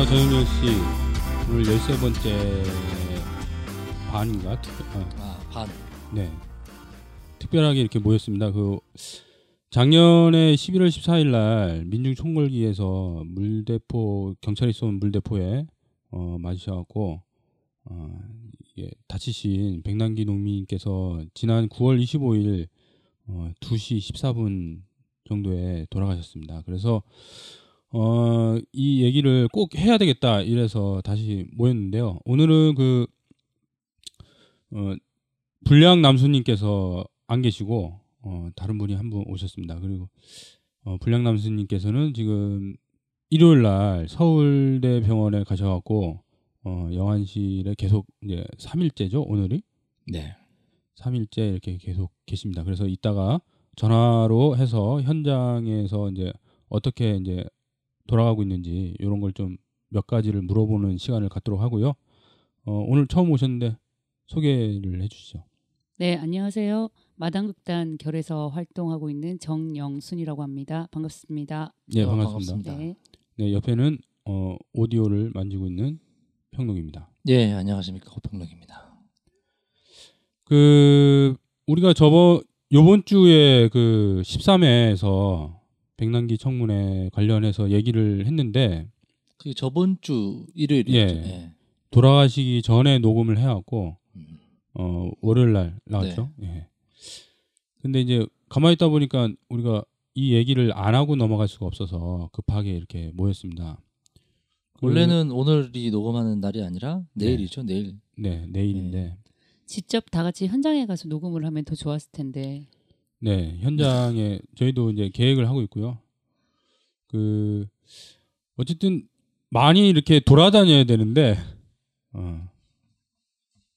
안녕하세요. 전윤열 씨. 오늘 13번째 반인가? 특, 아, 아, 반. 네. 특별하게 이렇게 모였습니다. 그 작년에 11월 14일 날 민중 총궐기에서 물대포 경찰이 쏜 물대포에 어 맞으셔 갖고 어 이게 다치신 백남기 농민께서 지난 9월 25일 어 2시 14분 정도에 돌아가셨습니다. 그래서 어, 이 얘기를 꼭 해야 되겠다 이래서 다시 모였는데요. 오늘은 그 어, 불량 남수님께서 안 계시고 어, 다른 분이 한 분 오셨습니다. 그리고 어, 불량 남수님께서는 지금 일요일 날 서울대 병원에 가셔갖고 어, 영안실에 계속 이제 3일째죠 오늘이 네. 3일째 이렇게 계속 계십니다. 그래서 이따가 전화로 해서 현장에서 이제 어떻게 이제 돌아가고 있는지 이런 걸 좀 몇 가지를 물어보는 시간을 갖도록 하고요. 어, 오늘 처음 오셨는데 소개를 해주시죠. 네, 안녕하세요. 마당극단 결에서 활동하고 있는 정영순이라고 합니다. 반갑습니다. 네, 어, 반갑습니다. 반갑습니다. 네. 네, 옆에는 어, 오디오를 만지고 있는 평록입니다. 예, 안녕하십니까. 호평록입니다. 그 우리가 저번 요번 주에 그 13회에서 백남기 청문회 관련해서 얘기를 했는데 그게 저번 주 일요일이었죠. 예. 예. 돌아가시기 전에 녹음을 해갖고 음. 어 월요일 날 나왔죠. 예. 근데 이제 가만히 있다 보니까 우리가 이 얘기를 안 하고 넘어갈 수가 없어서 급하게 이렇게 모였습니다. 그- 원래는 오늘이 녹음하는 날이 아니라 내일이죠. 내일. 네 내일인데 직접 다 같이 현장에 가서 녹음을 하면 더 좋았을 텐데. 네 현장에 저희도 이제 계획을 하고 있고요. 그 어쨌든 많이 이렇게 돌아다녀야 되는데 어,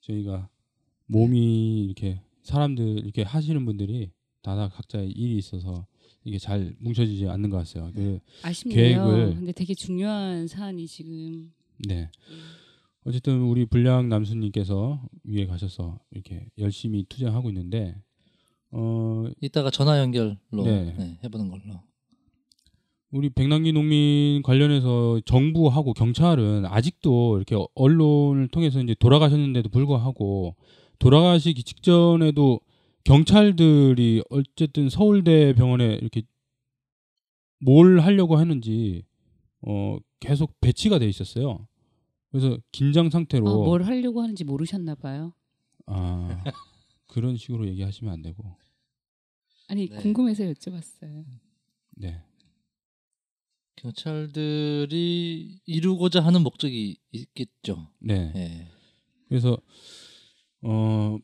저희가 몸이 이렇게 사람들 이렇게 하시는 분들이 다다 각자의 일이 있어서 이게 잘 뭉쳐지지 않는 것 같아요. 그, 아쉽네요. 계획을- 근데 되게 중요한 사안이 지금 네. 어쨌든 우리 불량 남수님께서 위에 가셔서 이렇게 열심히 투쟁하고 있는데 어 이따가 전화 연결로 네. 네, 해보는 걸로. 우리 백남기 농민 관련해서 정부하고 경찰은 아직도 이렇게 언론을 통해서 이제 돌아가셨는데도 불구하고 돌아가시기 직전에도 경찰들이 어쨌든 서울대 병원에 이렇게 뭘 하려고 하는지 어 계속 배치가 돼 있었어요. 그래서 긴장 상태로 어, 뭘 하려고 하는지 모르셨나 봐요. 아 그런 식으로 얘기하시면 안 되고 아니 네. 궁금해서 여쭤봤어요. 네 경찰들이 이루고자 하는 목적이 있겠죠. 네. 예. 그래서 어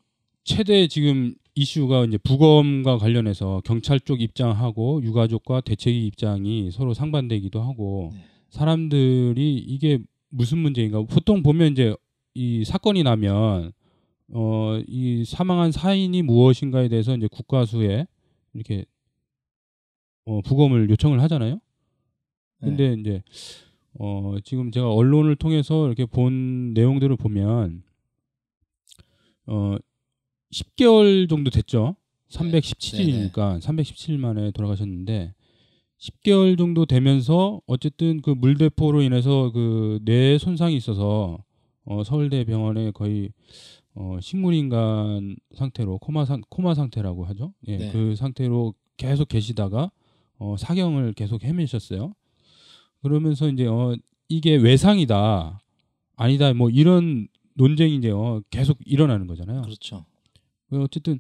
최대 지금 이슈가 이제 부검과 관련해서 경찰 쪽 입장하고 유가족과 대책위 입장이 서로 상반되기도 하고 네. 사람들이 이게 무슨 문제인가 보통 보면 이제 이 사건이 나면 어 이 사망한 사인이 무엇인가에 대해서 이제 국가수에 이렇게 어 부검을 요청을 하잖아요. 근데 이제 어 지금 제가 언론을 통해서 이렇게 본 내용들을 보면 어 10개월 정도 됐죠. 317일이니까 317일 만에 돌아가셨는데 10개월 정도 되면서 어쨌든 그 물대포로 인해서 그 뇌 손상이 있어서 어 서울대 병원에 거의 어 식물인간 상태로 코마 상 코마 상태라고 하죠. 예. 네. 그 상태로 계속 계시다가 어 사경을 계속 헤매셨어요. 그러면서 이제 어 이게 외상이다. 아니다. 뭐 이런 논쟁이 이제 어 계속 일어나는 거잖아요. 그렇죠. 그 어쨌든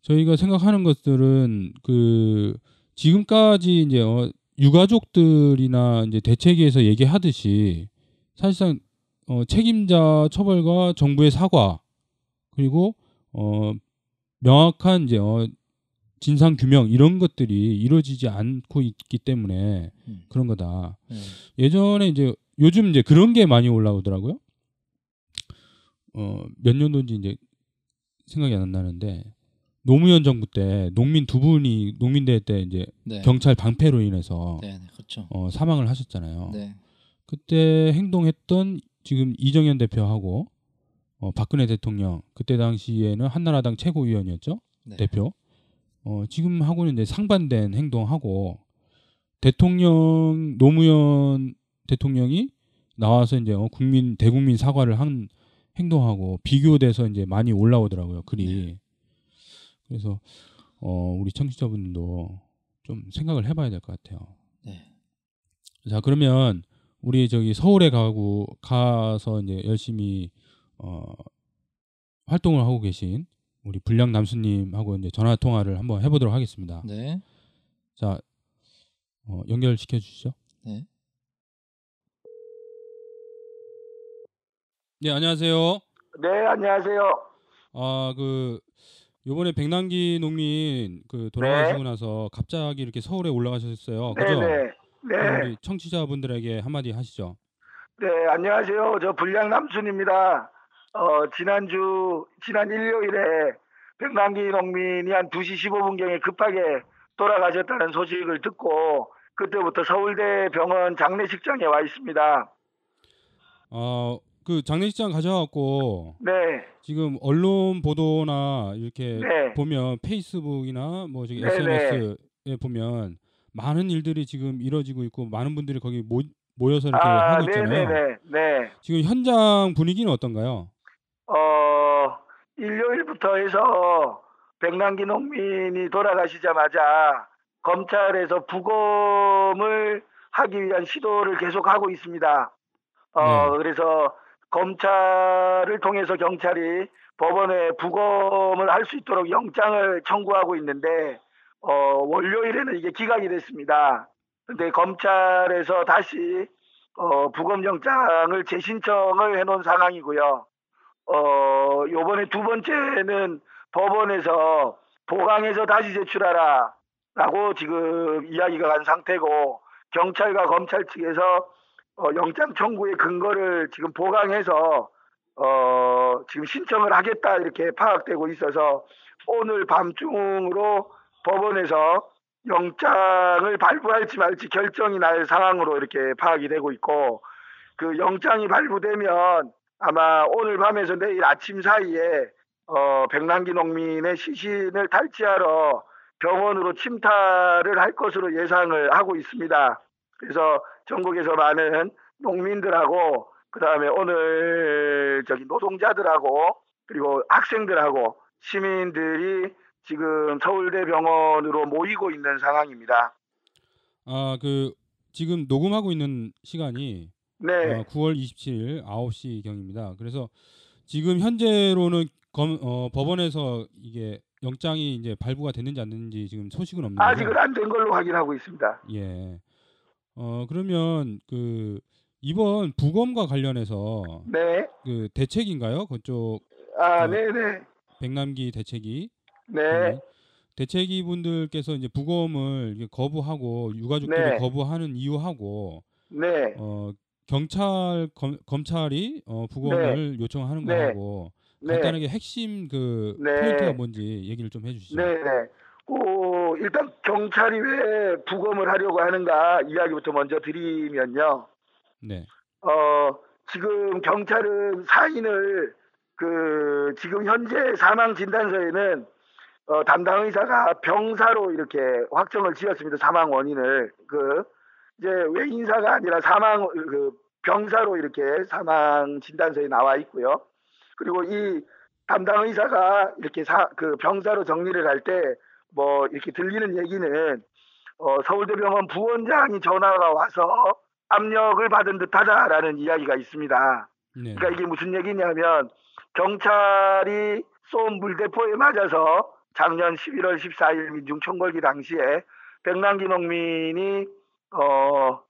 저희가 생각하는 것들은 그 지금까지 이제 어 유가족들이나 이제 대책위에서 얘기하듯이 사실상 어 책임자 처벌과 정부의 사과 그리고 어 명확한 이제 어 진상 규명 이런 것들이 이루어지지 않고 있기 때문에 음. 그런 거다. 예. 예전에 이제 요즘 이제 그런 게 많이 올라오더라고요. 어, 몇 년도인지 이제 생각이 안 나는데 노무현 정부 때 농민 두 분이 농민대회 때 이제 네. 경찰 방패로 인해서 네, 네, 그렇죠. 어, 사망을 하셨잖아요. 네. 그때 행동했던 지금 이정현 대표하고 어, 박근혜 대통령 그때 당시에는 한나라당 최고위원이었죠. 네. 대표. 어, 지금 하고는 이제 상반된 행동하고 대통령 노무현 대통령이 나와서 이제 어, 국민 대국민 사과를 한 행동하고 비교돼서 이제 많이 올라오더라고요 글이. 그래서 어, 우리 청취자분들도 좀 생각을 해봐야 될 것 같아요. 네. 자 그러면 우리 저기 서울에 가고 가서 이제 열심히 어, 활동을 하고 계신 우리 불량 남수님하고 이제 전화 통화를 한번 해보도록 하겠습니다. 네. 자 어, 연결시켜 주시죠. 네. 네 안녕하세요. 네, 안녕하세요. 아그 요번에 백남기 농민 그 돌아가시고 나서 갑자기 이렇게 서울에 올라가셨어요. 네, 그죠? 네. 그 네, 우리 청취자분들에게 한마디 하시죠. 네, 안녕하세요. 저 불량 남순입니다. 어, 지난주, 지난 일요일에 백남기 농민이 한 2시 15분경에 급하게 돌아가셨다는 소식을 듣고 그때부터 서울대 병원 장례식장에 와 있습니다. 어 그 장례식장 가셔갖고 네, 지금 언론 보도나 이렇게 네. 보면 페이스북이나 뭐 저기 네, 네. SNS에 보면 많은 일들이 지금 이루어지고 있고 많은 분들이 거기 모, 모여서 이렇게 아, 하고 네, 있잖아요. 네, 네, 네. 지금 현장 분위기는 어떤가요? 어, 일요일부터 해서 백남기 농민이 돌아가시자마자 검찰에서 부검을 하기 위한 시도를 계속하고 있습니다. 어, 네. 그래서 검찰을 통해서 경찰이 법원에 부검을 할 수 있도록 영장을 청구하고 있는데, 어, 월요일에는 이게 기각이 됐습니다. 근데 검찰에서 다시, 어, 부검 영장을 재신청을 해놓은 상황이고요. 어, 요번에 두 번째는 법원에서 보강해서 다시 제출하라 라고 지금 이야기가 간 상태고 경찰과 검찰 측에서 어, 영장 청구의 근거를 지금 보강해서 어, 지금 신청을 하겠다 이렇게 파악되고 있어서 오늘 밤중으로 법원에서 영장을 발부할지 말지 결정이 날 상황으로 이렇게 파악이 되고 있고 그 영장이 발부되면 아마 오늘 밤에서 내일 아침 사이에 어, 백남기 농민의 시신을 탈취하러 병원으로 침탈을 할 것으로 예상을 하고 있습니다. 그래서 전국에서 많은 농민들하고 그다음에 오늘 저기 노동자들하고 그리고 학생들하고 시민들이 지금 서울대 병원으로 모이고 있는 상황입니다. 아 그 지금 녹음하고 있는 시간이 네. 어, 9월 27일 9시 경입니다. 그래서 지금 현재로는 검, 어, 법원에서 이게 영장이 이제 발부가 됐는지 안 됐는지 지금 소식은 없는 거죠. 아직은 안 된 걸로 확인하고 있습니다. 예. 어 그러면 그 이번 부검과 관련해서 네. 그 대책인가요? 그쪽 아, 어, 네, 네. 백남기 대책이 네. 대책위 분들께서 이제 부검을 거부하고 유가족들이 네. 거부하는 이유하고 네. 어 경찰 검, 검찰이 어 부검을 요청하는 네. 거하고 네. 간단하게 핵심 그 네. 포인트가 뭔지 얘기를 좀 해주시죠. 네, 네. 어, 일단 경찰이 왜 부검을 하려고 하는가 이야기부터 먼저 드리면요. 네. 어, 지금 경찰은 사인을 그 지금 현재 사망 진단서에는 어, 담당 의사가 병사로 이렇게 확정을 지었습니다. 사망 원인을 그 이제 외인사가 아니라 사망 그 병사로 이렇게 사망 진단서에 나와 있고요. 그리고 이 담당 의사가 이렇게 사, 그 병사로 정리를 할 때 뭐 이렇게 들리는 얘기는 어, 서울대병원 부원장이 전화가 와서 압력을 받은 듯하다라는 이야기가 있습니다. 네. 그러니까 이게 무슨 얘기냐면 경찰이 쏜 물대포에 맞아서 작년 11월 14일 민중 총궐기 당시에 백남기 농민이 어,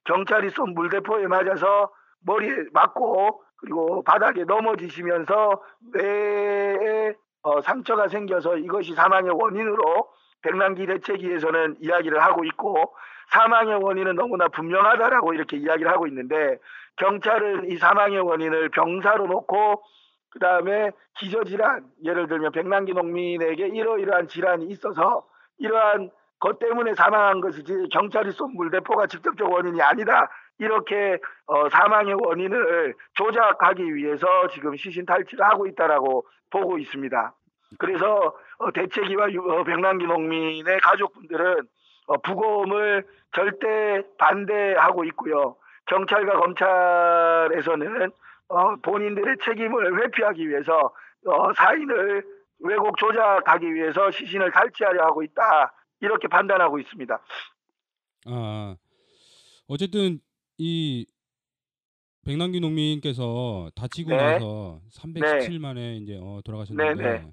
경찰이 쏜 물대포에 맞아서 머리에 맞고 그리고 바닥에 넘어지시면서 뇌에 어, 상처가 생겨서 이것이 사망의 원인으로 백남기 대책위에서는 이야기를 하고 있고 사망의 원인은 너무나 분명하다라고 이렇게 이야기를 하고 있는데 경찰은 이 사망의 원인을 병사로 놓고 그 다음에 기저질환 예를 들면 백남기 농민에게 이러이러한 질환이 있어서 이러한 것 때문에 사망한 것이지 경찰이 쏜 물대포가 직접적 원인이 아니다 이렇게 어, 사망의 원인을 조작하기 위해서 지금 시신 탈취를 하고 있다라고 보고 있습니다. 그래서 어, 대책위와 유- 어, 백남기 농민의 가족분들은 어, 부검을 절대 반대하고 있고요. 경찰과 검찰에서는 어, 본인들의 책임을 회피하기 위해서 어, 사인을 왜곡 조작하기 위해서 시신을 탈취하려 하고 있다 이렇게 판단하고 있습니다. 아 어쨌든 이 백남기 농민께서 다치고 네. 나서 317 만에 이제 어, 돌아가셨는데 네, 네.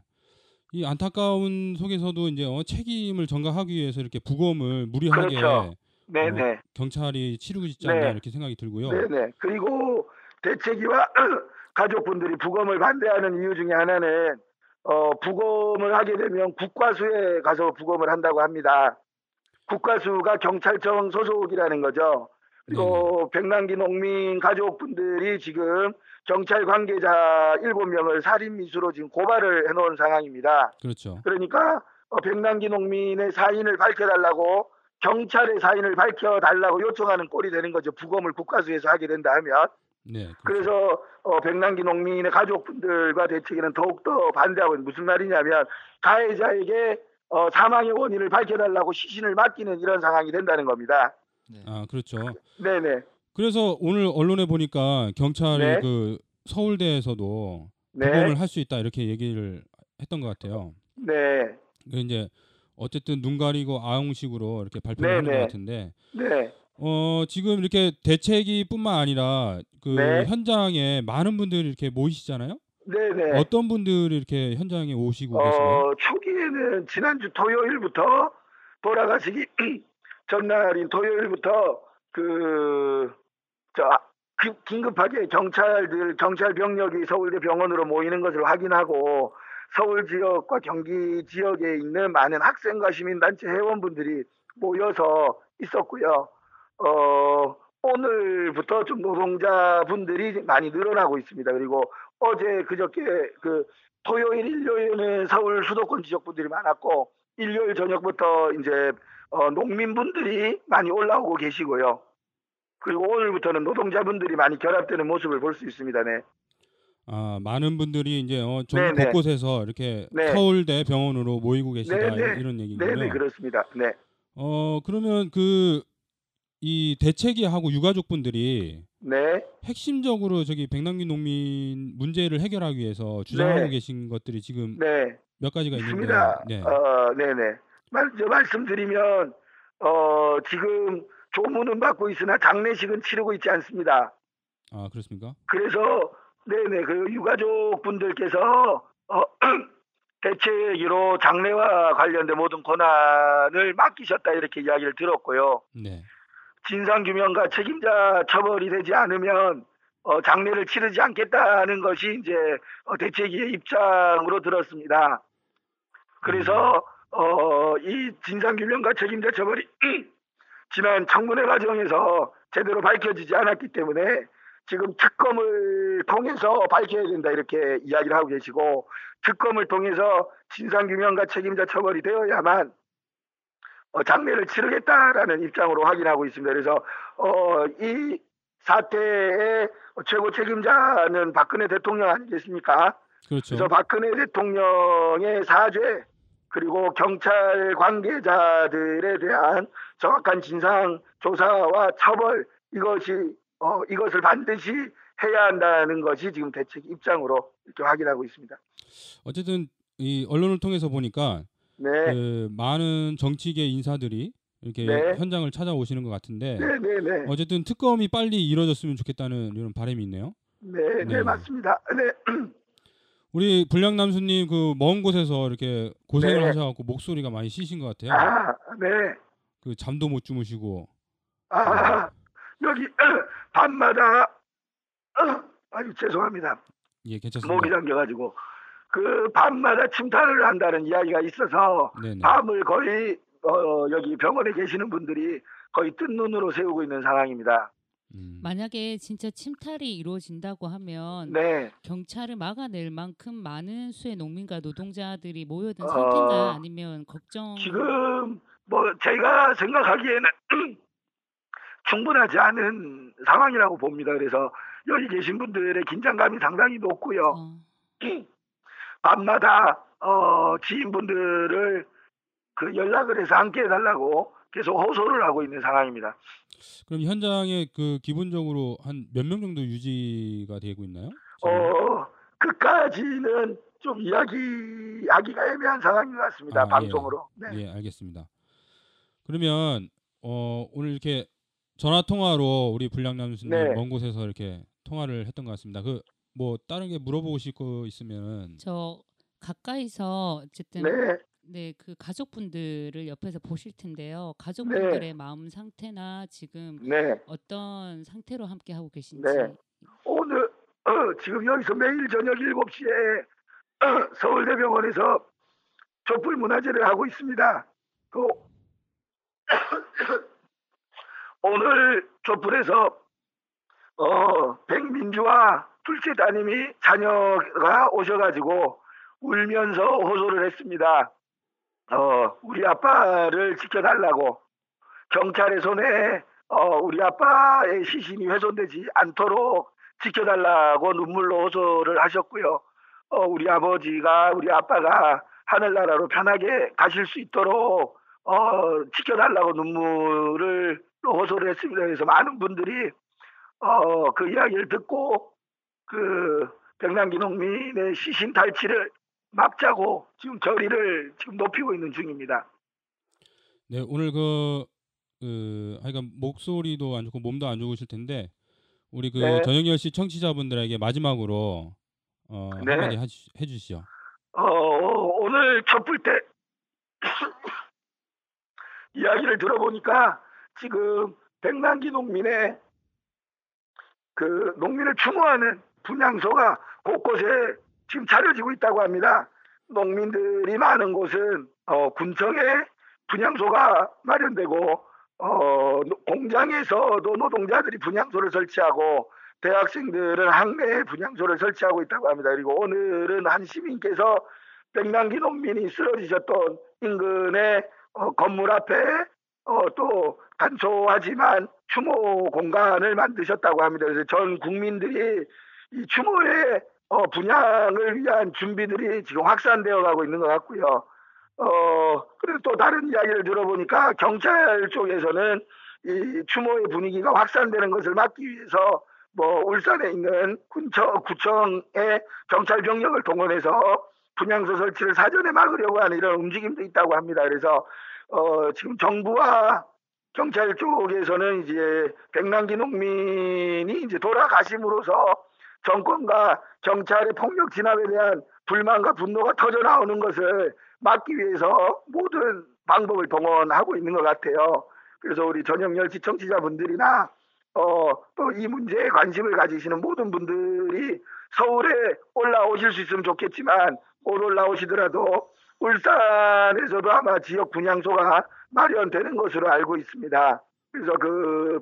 이 안타까운 속에서도 이제 어, 책임을 전가하기 위해서 이렇게 부검을 무리하게 그렇죠. 네네. 어, 경찰이 치르고 있지 않나 네. 이렇게 생각이 들고요. 네네. 그리고 대책위와 가족분들이 부검을 반대하는 이유 중에 하나는 어, 부검을 하게 되면 국과수에 가서 부검을 한다고 합니다. 국과수가 경찰청 소속이라는 거죠. 그리고 백남기 농민 가족분들이 지금 경찰 관계자 7명을 살인 미수로 지금 고발을 해놓은 상황입니다. 그렇죠. 그러니까 어, 백남기 농민의 사인을 밝혀달라고 경찰의 사인을 밝혀달라고 요청하는 꼴이 되는 거죠. 부검을 국가수에서 하게 된다 하면. 네. 그렇죠. 그래서 어, 백남기 농민의 가족분들과 대책위는 더욱더 반대하고 있는 무슨 말이냐면 가해자에게 어, 사망의 원인을 밝혀달라고 시신을 맡기는 이런 상황이 된다는 겁니다. 네. 아 그렇죠. 네네. 그래서 오늘 언론에 보니까 경찰이 네. 그 서울대에서도 네. 부검을 할수 있다 이렇게 얘기를 했던 것 같아요. 네. 그 이제 어쨌든 눈 가리고 아웅식으로 이렇게 발표를 하는 것 네네. 같은데 네. 어 지금 이렇게 대책이뿐만 아니라 그 네. 현장에 많은 분들이 이렇게 모이시잖아요. 네네. 어떤 분들이 이렇게 현장에 오시고 계시나요? 어, 초기에는 지난주 토요일부터 돌아가시기 전날인 토요일부터 그, 저, 아, 기- 긴급하게 경찰들, 경찰 병력이 서울대 병원으로 모이는 것을 확인하고 서울 지역과 경기 지역에 있는 많은 학생과 시민단체 회원분들이 모여서 있었고요. 어, 오늘부터 좀 노동자분들이 많이 늘어나고 있습니다. 그리고 어제 그저께 그 토요일, 일요일에는 서울 수도권 지역분들이 많았고 일요일 저녁부터 이제 어, 농민분들이 많이 올라오고 계시고요. 그리고 오늘부터는 노동자분들이 많이 결합되는 모습을 볼 수 있습니다. 네. 아 많은 분들이 이제 어, 전국 네네. 곳곳에서 이렇게 네. 서울대 병원으로 모이고 계시다 네네. 이런 얘기군요. 네, 네, 그렇습니다. 네. 어 그러면 그 이 대책위하고 유가족분들이 네. 핵심적으로 저기 백남기 농민 문제를 해결하기 위해서 주장하고 네. 계신 것들이 지금 네. 몇 가지가 있는데. 네. 어, 네네. 말, 저 말씀드리면 어, 지금 조문은 받고 있으나 장례식은 치르고 있지 않습니다. 아 그렇습니까? 그래서 네네 그 유가족 분들께서 어, 대체기로 장례와 관련된 모든 권한을 맡기셨다 이렇게 이야기를 들었고요. 네. 진상 규명과 책임자 처벌이 되지 않으면 어, 장례를 치르지 않겠다는 것이 이제 어, 대책위의 입장으로 들었습니다. 그래서 어, 이 진상 규명과 책임자 처벌이 지난 청문회 과정에서 제대로 밝혀지지 않았기 때문에 지금 특검을 통해서 밝혀야 된다 이렇게 이야기를 하고 계시고 특검을 통해서 진상 규명과 책임자 처벌이 되어야만 어, 장례를 치르겠다라는 입장으로 확인하고 있습니다. 그래서 어, 이 사태의 최고 책임자는 박근혜 대통령 아니겠습니까? 그렇죠. 그래서 박근혜 대통령의 사죄 그리고 경찰 관계자들에 대한 정확한 진상 조사와 처벌 이것이 어, 이것을 반드시 해야 한다는 것이 지금 대책 입장으로 이렇게 확인하고 있습니다. 어쨌든 이 언론을 통해서 보니까 네, 그 많은 정치계 인사들이 이렇게 네. 현장을 찾아오시는 것 같은데 네, 네, 네, 어쨌든 특검이 빨리 이루어졌으면 좋겠다는 이런 바람이 있네요. 네, 네, 네. 맞습니다. 네, 우리 불량 남수님 그 먼 곳에서 이렇게 고생을 네. 하셔갖고 목소리가 많이 쉬신 것 같아요. 아, 네, 그 잠도 못 주무시고 아, 여기 밤마다 어, 아유 죄송합니다. 예 괜찮습니다. 목이 잠겨가지고 그 밤마다 침탈을 한다는 이야기가 있어서 네네. 밤을 거의 어, 여기 병원에 계시는 분들이 거의 뜬 눈으로 세우고 있는 상황입니다. 음. 만약에 진짜 침탈이 이루어진다고 하면 네, 경찰을 막아낼 만큼 많은 수의 농민과 노동자들이 모여든 어, 상태인가요? 아니면 걱정 지금 뭐 제가 생각하기에는 충분하지 않은 상황이라고 봅니다. 그래서 여기 계신 분들의 긴장감이 상당히 높고요. 어, 밤마다 어, 지인분들을 그 연락을 해서 함께 해달라고 계속 호소를 하고 있는 상황입니다. 그럼 현장에 그 기본적으로 한 몇 명 정도 유지가 되고 있나요? 어, 그까지는 좀 이야기 하기가 애매한 상황인 것 같습니다. 아, 예. 방송으로. 네. 예, 알겠습니다. 그러면 어, 오늘 이렇게 전화 통화로 우리 불량남 교수님 네. 먼 곳에서 이렇게 통화를 했던 것 같습니다. 그 뭐 다른 게 물어보실 거 있으면 저 가까이서 어쨌든 네. 네, 그 가족분들을 옆에서 보실 텐데요. 가족분들의 마음 상태나 지금 네. 어떤 상태로 함께 하고 계신지. 네. 오늘 어, 지금 여기서 매일 저녁 7시에 어, 서울대병원에서 촛불 문화제를 하고 있습니다. 그 오늘 촛불에서 어, 백민주와 둘째 따님이 자녀가 오셔가지고 울면서 호소를 했습니다. 어, 우리 아빠를 지켜달라고 경찰의 손에 어, 우리 아빠의 시신이 훼손되지 않도록 지켜달라고 눈물로 호소를 하셨고요. 어, 우리 아버지가 우리 아빠가 하늘나라로 편하게 가실 수 있도록 어, 지켜달라고 눈물을 호소를 했습니다. 그래서 많은 분들이 어, 그 이야기를 듣고 그 백남기 농민의 시신 탈취를 막자고 지금 결의를 지금 높이고 있는 중입니다. 네, 오늘 그, 그 하여간 목소리도 안 좋고 몸도 안 좋으실 텐데 우리 그 네. 저녁 10시 청취자분들에게 마지막으로 어, 네. 한마디 하시- 해주시죠. 어, 오늘 촛불 때 이야기를 들어보니까 지금 백남기 농민의 그 농민을 추모하는 분향소가 곳곳에 지금 차려지고 있다고 합니다. 농민들이 많은 곳은 어, 군청에 분향소가 마련되고 어, 노- 공장에서도 노동자들이 분향소를 설치하고 대학생들은 학내에 분향소를 설치하고 있다고 합니다. 그리고 오늘은 한 시민께서 백남기 농민이 쓰러지셨던 인근의 어, 건물 앞에 어, 또 간소하지만 추모 공간을 만드셨다고 합니다. 그래서 전 국민들이 이 추모의 어, 분양을 위한 준비들이 지금 확산되어 가고 있는 것 같고요. 어, 그리고 또 다른 이야기를 들어보니까 경찰 쪽에서는 이 추모의 분위기가 확산되는 것을 막기 위해서 뭐 울산에 있는 군청, 구청의 경찰 병력을 동원해서 분향소 설치를 사전에 막으려고 하는 이런 움직임도 있다고 합니다. 그래서 어, 지금 정부와 경찰 쪽에서는 이제 백남기 농민이 이제 돌아가심으로써 정권과 경찰의 폭력 진압에 대한 불만과 분노가 터져 나오는 것을 막기 위해서 모든 방법을 동원하고 있는 것 같아요. 그래서 우리 저녁 10시 청취자분들이나 어, 또 이 문제에 관심을 가지시는 모든 분들이 서울에 올라오실 수 있으면 좋겠지만 못 올라오시더라도 울산에서도 아마 지역 분향소가 마련되는 것으로 알고 있습니다. 그래서 그,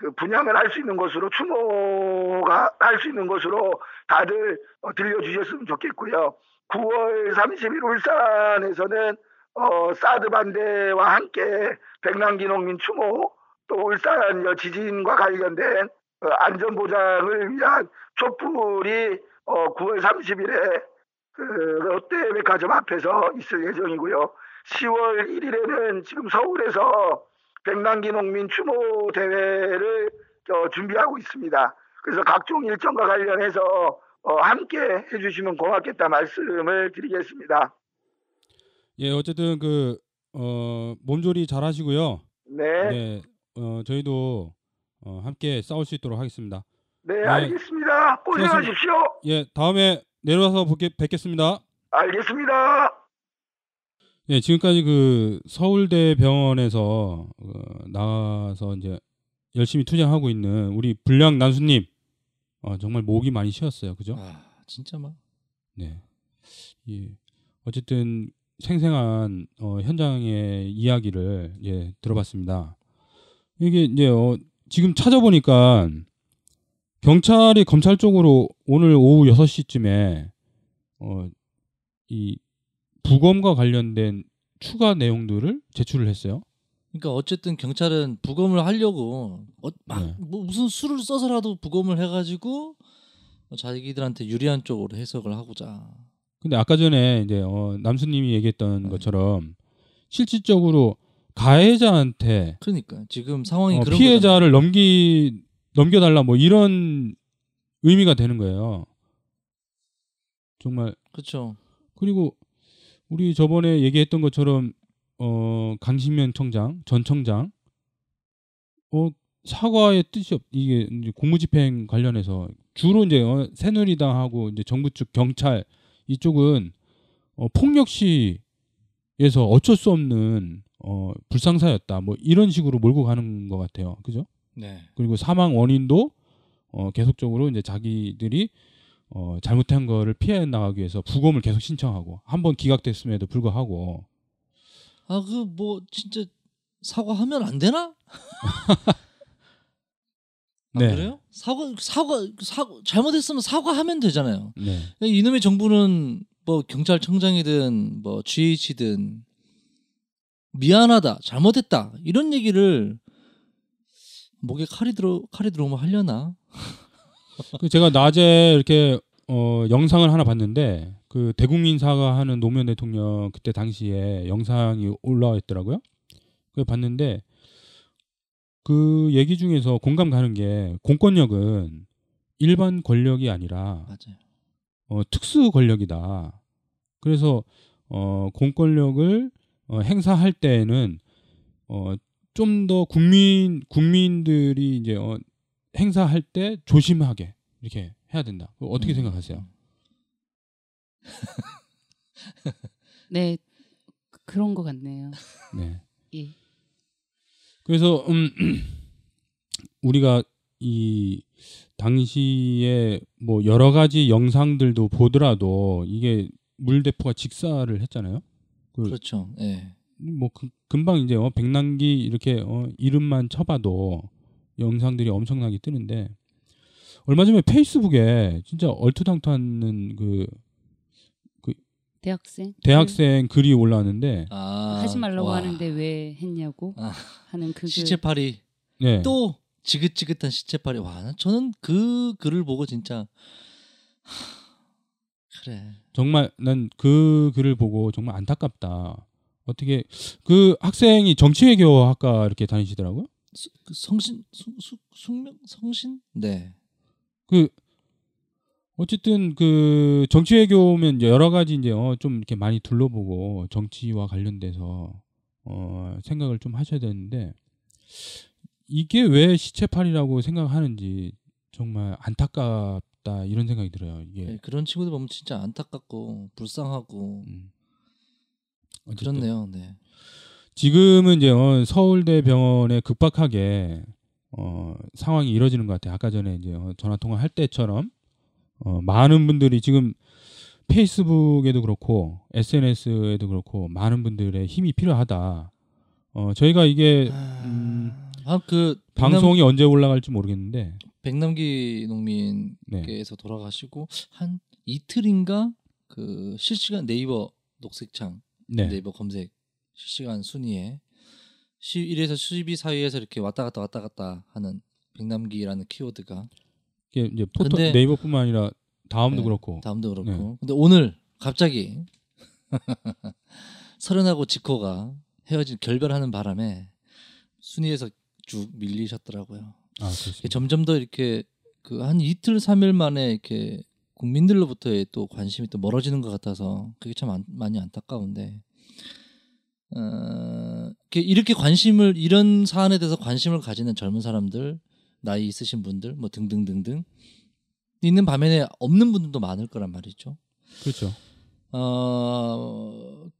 그 분양을 할 수 있는 곳으로 추모가 할 수 있는 곳으로 다들 어, 들려주셨으면 좋겠고요. 9월 30일 울산에서는 어, 사드 반대와 함께 백남기 농민 추모 또 울산 여 지진과 관련된 어, 안전 보장을 위한 촛불이 어, 9월 30일에 그 롯데백화점 앞에서 있을 예정이고요. 10월 1일에는 지금 서울에서 백남기 농민 추모 대회를 어, 준비하고 있습니다. 그래서 각종 일정과 관련해서 어, 함께 해주시면 고맙겠다 말씀을 드리겠습니다. 예, 어쨌든 그 어, 몸조리 잘 하시고요. 네, 네, 어, 저희도 어, 함께 싸울 수 있도록 하겠습니다. 네, 알겠습니다. 고생하십시오. 예, 다음에 내려와서 뵙겠습니다. 알겠습니다. 예, 지금까지 그 서울대 병원에서 어, 나와서 이제 열심히 투쟁하고 있는 우리 불량 난수님 어, 정말 목이 많이 쉬었어요, 그죠? 아 진짜 막 네. 예. 어쨌든 생생한 어, 현장의 이야기를 예, 들어봤습니다. 이게 이제 어, 지금 찾아보니까 경찰이 검찰 쪽으로 오늘 오후 6시쯤에 어, 이 부검과 관련된 추가 내용들을 제출을 했어요. 그러니까 어쨌든 경찰은 부검을 하려고 어, 막 네. 뭐 무슨 수를 써서라도 부검을 해가지고 자기들한테 유리한 쪽으로 해석을 하고자. 근데 아까 전에 이제 어, 남수님이 얘기했던 네. 것처럼 실질적으로 가해자한테 그러니까 지금 상황이 어, 피해자를 넘기 넘겨달라 뭐 이런 의미가 되는 거예요. 정말 그렇죠. 그리고 우리 저번에 얘기했던 것처럼 어 강신면 청장 전 청장 어 사과의 뜻이 없 이게 공무집행 관련해서 주로 이제 어, 새누리당하고 이제 정부 측 경찰 이쪽은 어 폭력 시에서 어쩔 수 없는 어 불상사였다. 뭐 이런 식으로 몰고 가는 것 같아요. 그죠? 네. 그리고 사망 원인도 어 계속적으로 이제 자기들이 어 잘못한 거를 피해 나가기 위해서 부검을 계속 신청하고 한 번 기각됐음에도 불구하고 아 그 뭐 진짜 사과하면 안 되나? 안 네. 그래요? 사과 사과 사과 잘못했으면 사과하면 되잖아요. 네. 이놈의 정부는 뭐 경찰청장이든 뭐 GH든 미안하다 잘못했다 이런 얘기를 목에 칼이 들어 칼이 들어오면 하려나? 그 제가 낮에 이렇게 어 영상을 하나 봤는데 그 대국민 사과하는 노무현 대통령 그때 당시에 영상이 올라와 있더라고요. 그 봤는데 그 얘기 중에서 공감 가는 게 공권력은 일반 권력이 아니라 맞아요. 어, 특수 권력이다. 그래서 어, 공권력을 어, 행사할 때에는 어, 좀 더 국민 국민들이 이제 어, 행사할 때 조심하게 이렇게 해야 된다. 어떻게 음. 생각하세요? 네 그- 그런 것 같네요. 네. 예. 그래서 음, 우리가 이 당시에 뭐 여러 가지 영상들도 보더라도 이게 물대포가 직사를 했잖아요. 그 그렇죠. 예. 뭐 그- 금방 이제 어, 백남기 이렇게 어, 이름만 쳐봐도 영상들이 엄청나게 뜨는데 얼마 전에 페이스북에 진짜 얼토당토하는 그 대학생 대학생 글이 올라왔는데 아 하지 말라고 와. 하는데 왜 했냐고 아. 하는 그 시체팔이 네. 또 지긋지긋한 시체팔이 와 저는 그 글을 보고 진짜 하, 그래 정말 난 그 글을 보고 정말 안타깝다. 어떻게 그 학생이 정치외교학과 이렇게 다니시더라고요. 수- 그 성신 수, 수, 숙명 성신? 네. 그 어쨌든 그 정치 외교면 이제 여러 가지 이제 어, 좀 이렇게 많이 둘러보고 정치와 관련돼서 어, 생각을 좀 하셔야 되는데 이게 왜 시체팔이라고 생각하는지 정말 안타깝다 이런 생각이 들어요. 이게. 네, 그런 친구들 보면 진짜 안타깝고 불쌍하고 음. 그렇네요. 네 지금은 이제 어, 서울대 병원에 급박하게 어, 상황이 이뤄지는 것 같아요. 아까 전에 이제 어, 전화 통화 할 때처럼 어, 많은 분들이 지금 페이스북에도 그렇고 SNS에도 그렇고 많은 분들의 힘이 필요하다. 어, 저희가 이게 음, 아그 백남, 방송이 언제 올라갈지 모르겠는데 백남기 농민께서 네. 돌아가시고 한 이틀인가 그 실시간 네이버 녹색창 네. 네이버 검색 실시간 순위에 11에서 12 사이에서 이렇게 왔다 갔다 왔다 갔다 하는 백남기라는 키워드가 이게 이제 포토 근데- 네이버뿐만 아니라 다음도 네, 그렇고 다음도 그렇고 네. 근데 오늘 갑자기 서른하고 지코가 헤어진 결별하는 바람에 순위에서 쭉 밀리셨더라고요. 아. 점점 더 이렇게 그 한 이틀 삼일 만에 이렇게 국민들로부터의 또 관심이 또 멀어지는 것 같아서 그게 참 안- 많이 안타까운데 어, 이렇게, 관심을 이런 사안에 대해서 관심을 가지는 젊은 사람들 나이 있으신 분들 뭐 등등등등 있는 반면에 없는 분들도 많을 거란 말이죠. 그렇죠. 어,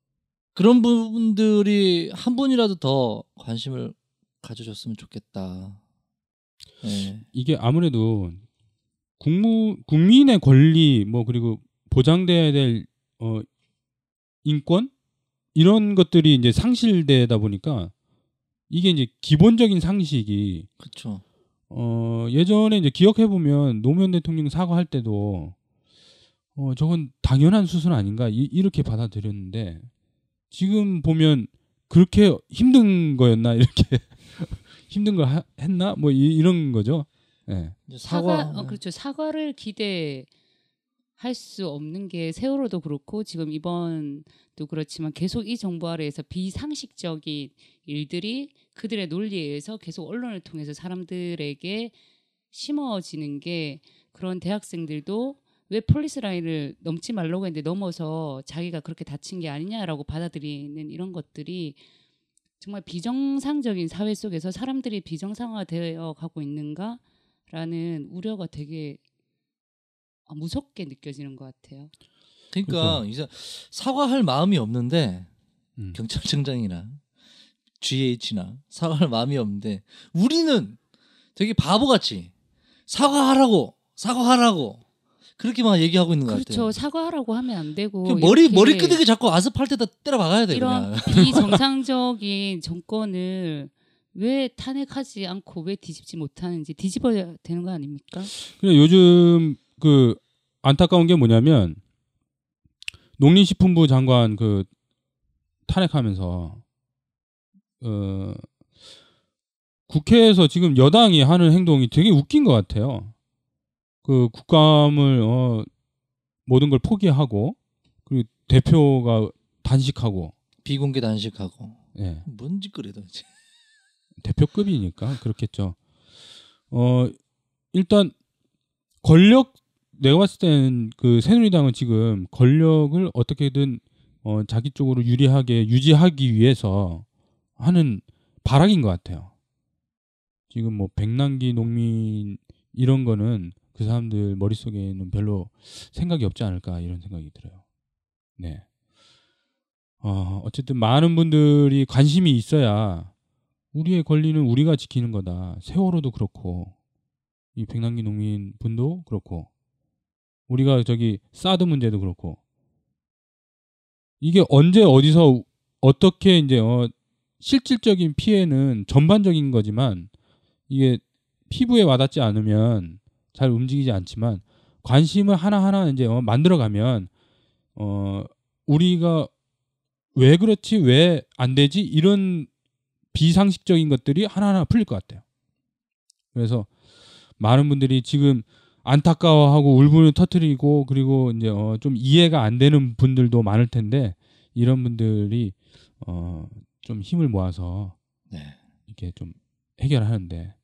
그런 분들이 한 분이라도 더 관심을 가져줬으면 좋겠다. 네. 이게 아무래도 국무 국민의 권리 뭐 그리고 보장돼야 될 어, 인권 이런 것들이 이제 상실되다 보니까 이게 이제 기본적인 상식이 그렇죠. 어, 예전에 이제 기억해 보면 노무현 대통령 사과할 때도 어, 저건 당연한 수순 아닌가 이, 이렇게 받아들였는데 지금 보면 그렇게 힘든 거였나 이렇게 힘든 걸 하- 했나 뭐 이, 런 거죠. 예. 이제 사과 사과 어, 그렇죠 사과를 기대하는 할 수 없는 게 세월호도 그렇고 지금 이번도 그렇지만 계속 이 정부 아래에서 비상식적인 일들이 그들의 논리에 의해서 계속 언론을 통해서 사람들에게 심어지는 게 그런 대학생들도 왜 폴리스 라인을 넘지 말라고 했는데 넘어서 자기가 그렇게 다친 게 아니냐라고 받아들이는 이런 것들이 정말 비정상적인 사회 속에서 사람들이 비정상화되어 가고 있는가라는 우려가 되게 아, 무섭게 느껴지는 것 같아요. 그러니까 이제 사과할 마음이 없는데 음. 경찰청장이나 GH나 사과할 마음이 없는데 우리는 되게 바보같이 사과하라고 사과하라고 그렇게만 얘기하고 있는 것 그렇죠. 같아요. 사과하라고 하면 안 되고 그 머리 머리 끄덕이 자꾸 아스팔트에다 때려 박아야 돼 이런 그냥. 비정상적인 정권을 왜 탄핵하지 않고 왜 뒤집지 못하는지 뒤집어야 되는 거 아닙니까? 근데 요즘 그 안타까운 게 뭐냐면 농림식품부 장관 그 탄핵하면서 어 국회에서 지금 여당이 하는 행동이 되게 웃긴 것 같아요. 그 국감을 어 모든 걸 포기하고 그리고 대표가 단식하고 비공개 단식하고 예. 뭔 짓거리야 도대체. 대표급이니까 그렇겠죠. 어 일단 권력 내가 봤을 때는 그 새누리당은 지금 권력을 어떻게든 어 자기 쪽으로 유리하게 유지하기 위해서 하는 발악인 것 같아요. 지금 뭐 백남기 농민 이런 거는 그 사람들 머릿속에는 별로 생각이 없지 않을까 이런 생각이 들어요. 네. 어, 어쨌든 많은 분들이 관심이 있어야 우리의 권리는 우리가 지키는 거다. 세월호도 그렇고 이 백남기 농민 분도 그렇고 우리가 저기 사드 문제도 그렇고 이게 언제 어디서 어떻게 이제 어 실질적인 피해는 전반적인 거지만 이게 피부에 와닿지 않으면 잘 움직이지 않지만 관심을 하나하나 이제 어 만들어 가면 어 우리가 왜 그렇지 왜 안 되지 이런 비상식적인 것들이 하나하나 풀릴 것 같아요. 그래서 많은 분들이 지금 안타까워하고 울분을 터트리고 그리고 이제 어, 좀 이해가 안 되는 분들도 많을 텐데 이런 분들이 어, 좀 힘을 모아서 네. 이렇게 좀 해결하는데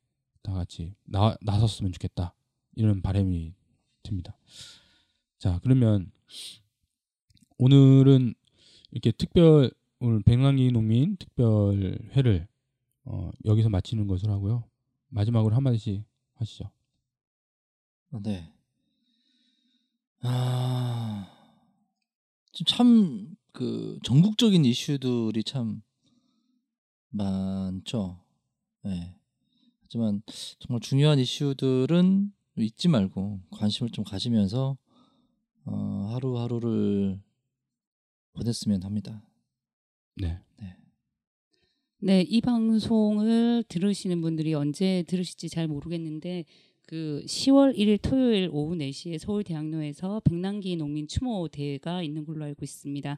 다 같이 나, 나섰으면 좋겠다 이런 바람이 듭니다. 자 그러면 오늘은 이렇게 특별 오늘 백랑기 농민 특별 회를 어, 여기서 마치는 것으로 하고요. 마지막으로 한 마디씩 하시죠. 네. 아, 참 그 전국적인 이슈들이 참 많죠. 네. 하지만 정말 중요한 이슈들은 잊지 말고 관심을 좀 가지면서 어, 하루하루를 보냈으면 합니다. 네. 네, 이 방송을 들으시는 분들이 언제 들으실지 잘 모르겠는데 그 10월 1일 토요일 오후 4시에 서울 대학로에서 백남기 농민 추모 대회가 있는 걸로 알고 있습니다.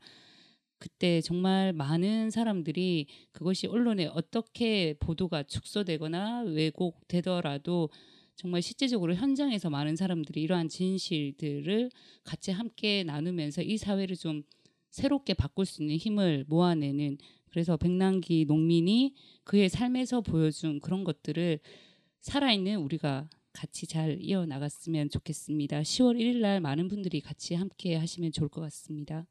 그때 정말 많은 사람들이 그것이 언론에 어떻게 보도가 축소되거나 왜곡되더라도 정말 실제적으로 현장에서 많은 사람들이 이러한 진실들을 같이 함께 나누면서 이 사회를 좀 새롭게 바꿀 수 있는 힘을 모아내는 그래서 백남기 농민이 그의 삶에서 보여준 그런 것들을 살아있는 우리가 같이 잘 이어 나갔으면 좋겠습니다. 10월 1일 날 많은 분들이 같이 함께 하시면 좋을 것 같습니다.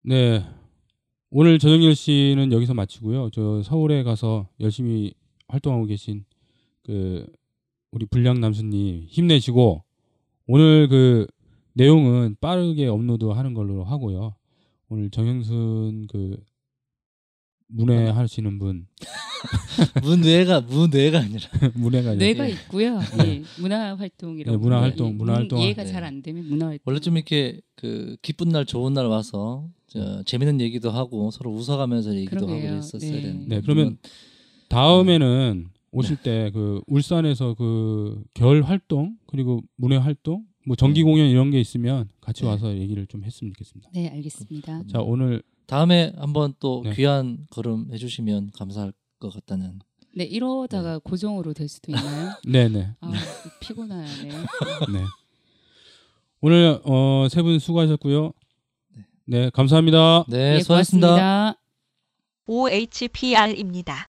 네. 오늘 전영열 씨는 여기서 마치고요. 저 서울에 가서 열심히 활동하고 계신 그 우리 불량 남수님 힘내시고 오늘 그 내용은 빠르게 업로드하는 걸로 하고요. 오늘 정영순 그 문외 하시는 분 문뇌가 문뇌가 아니라 이제 뇌가 있고요. 예, 문화 활동이라고. 네, 문화 활동, 예, 문화 문- 활동. 이해가 네. 잘안 되면 문화 활동. 원래 좀 이렇게 그 기쁜 날 좋은 날 와서 저 재밌는 얘기도 하고 서로 웃어가면서 얘기도 하고 그러게요. 그랬었어야 네. 되는데 네, 그러면 다음에는 오실 때 그 울산에서 그 겨울 활동 그리고 문외 활동 뭐 정기 네. 공연 이런 게 있으면 같이 네. 와서 얘기를 좀 했으면 좋겠습니다. 네, 알겠습니다. 자 오늘 다음에 한번 또 네. 귀한 걸음 해주시면 감사할 것 같다는 네, 이러다가 고정으로 될 수도 있나요? 네네 아, 피곤하네요. 네 오늘 어, 세 분 수고하셨고요. 네, 감사합니다. 네, 예, 수고하셨습니다. 고맙습니다. OHPR입니다.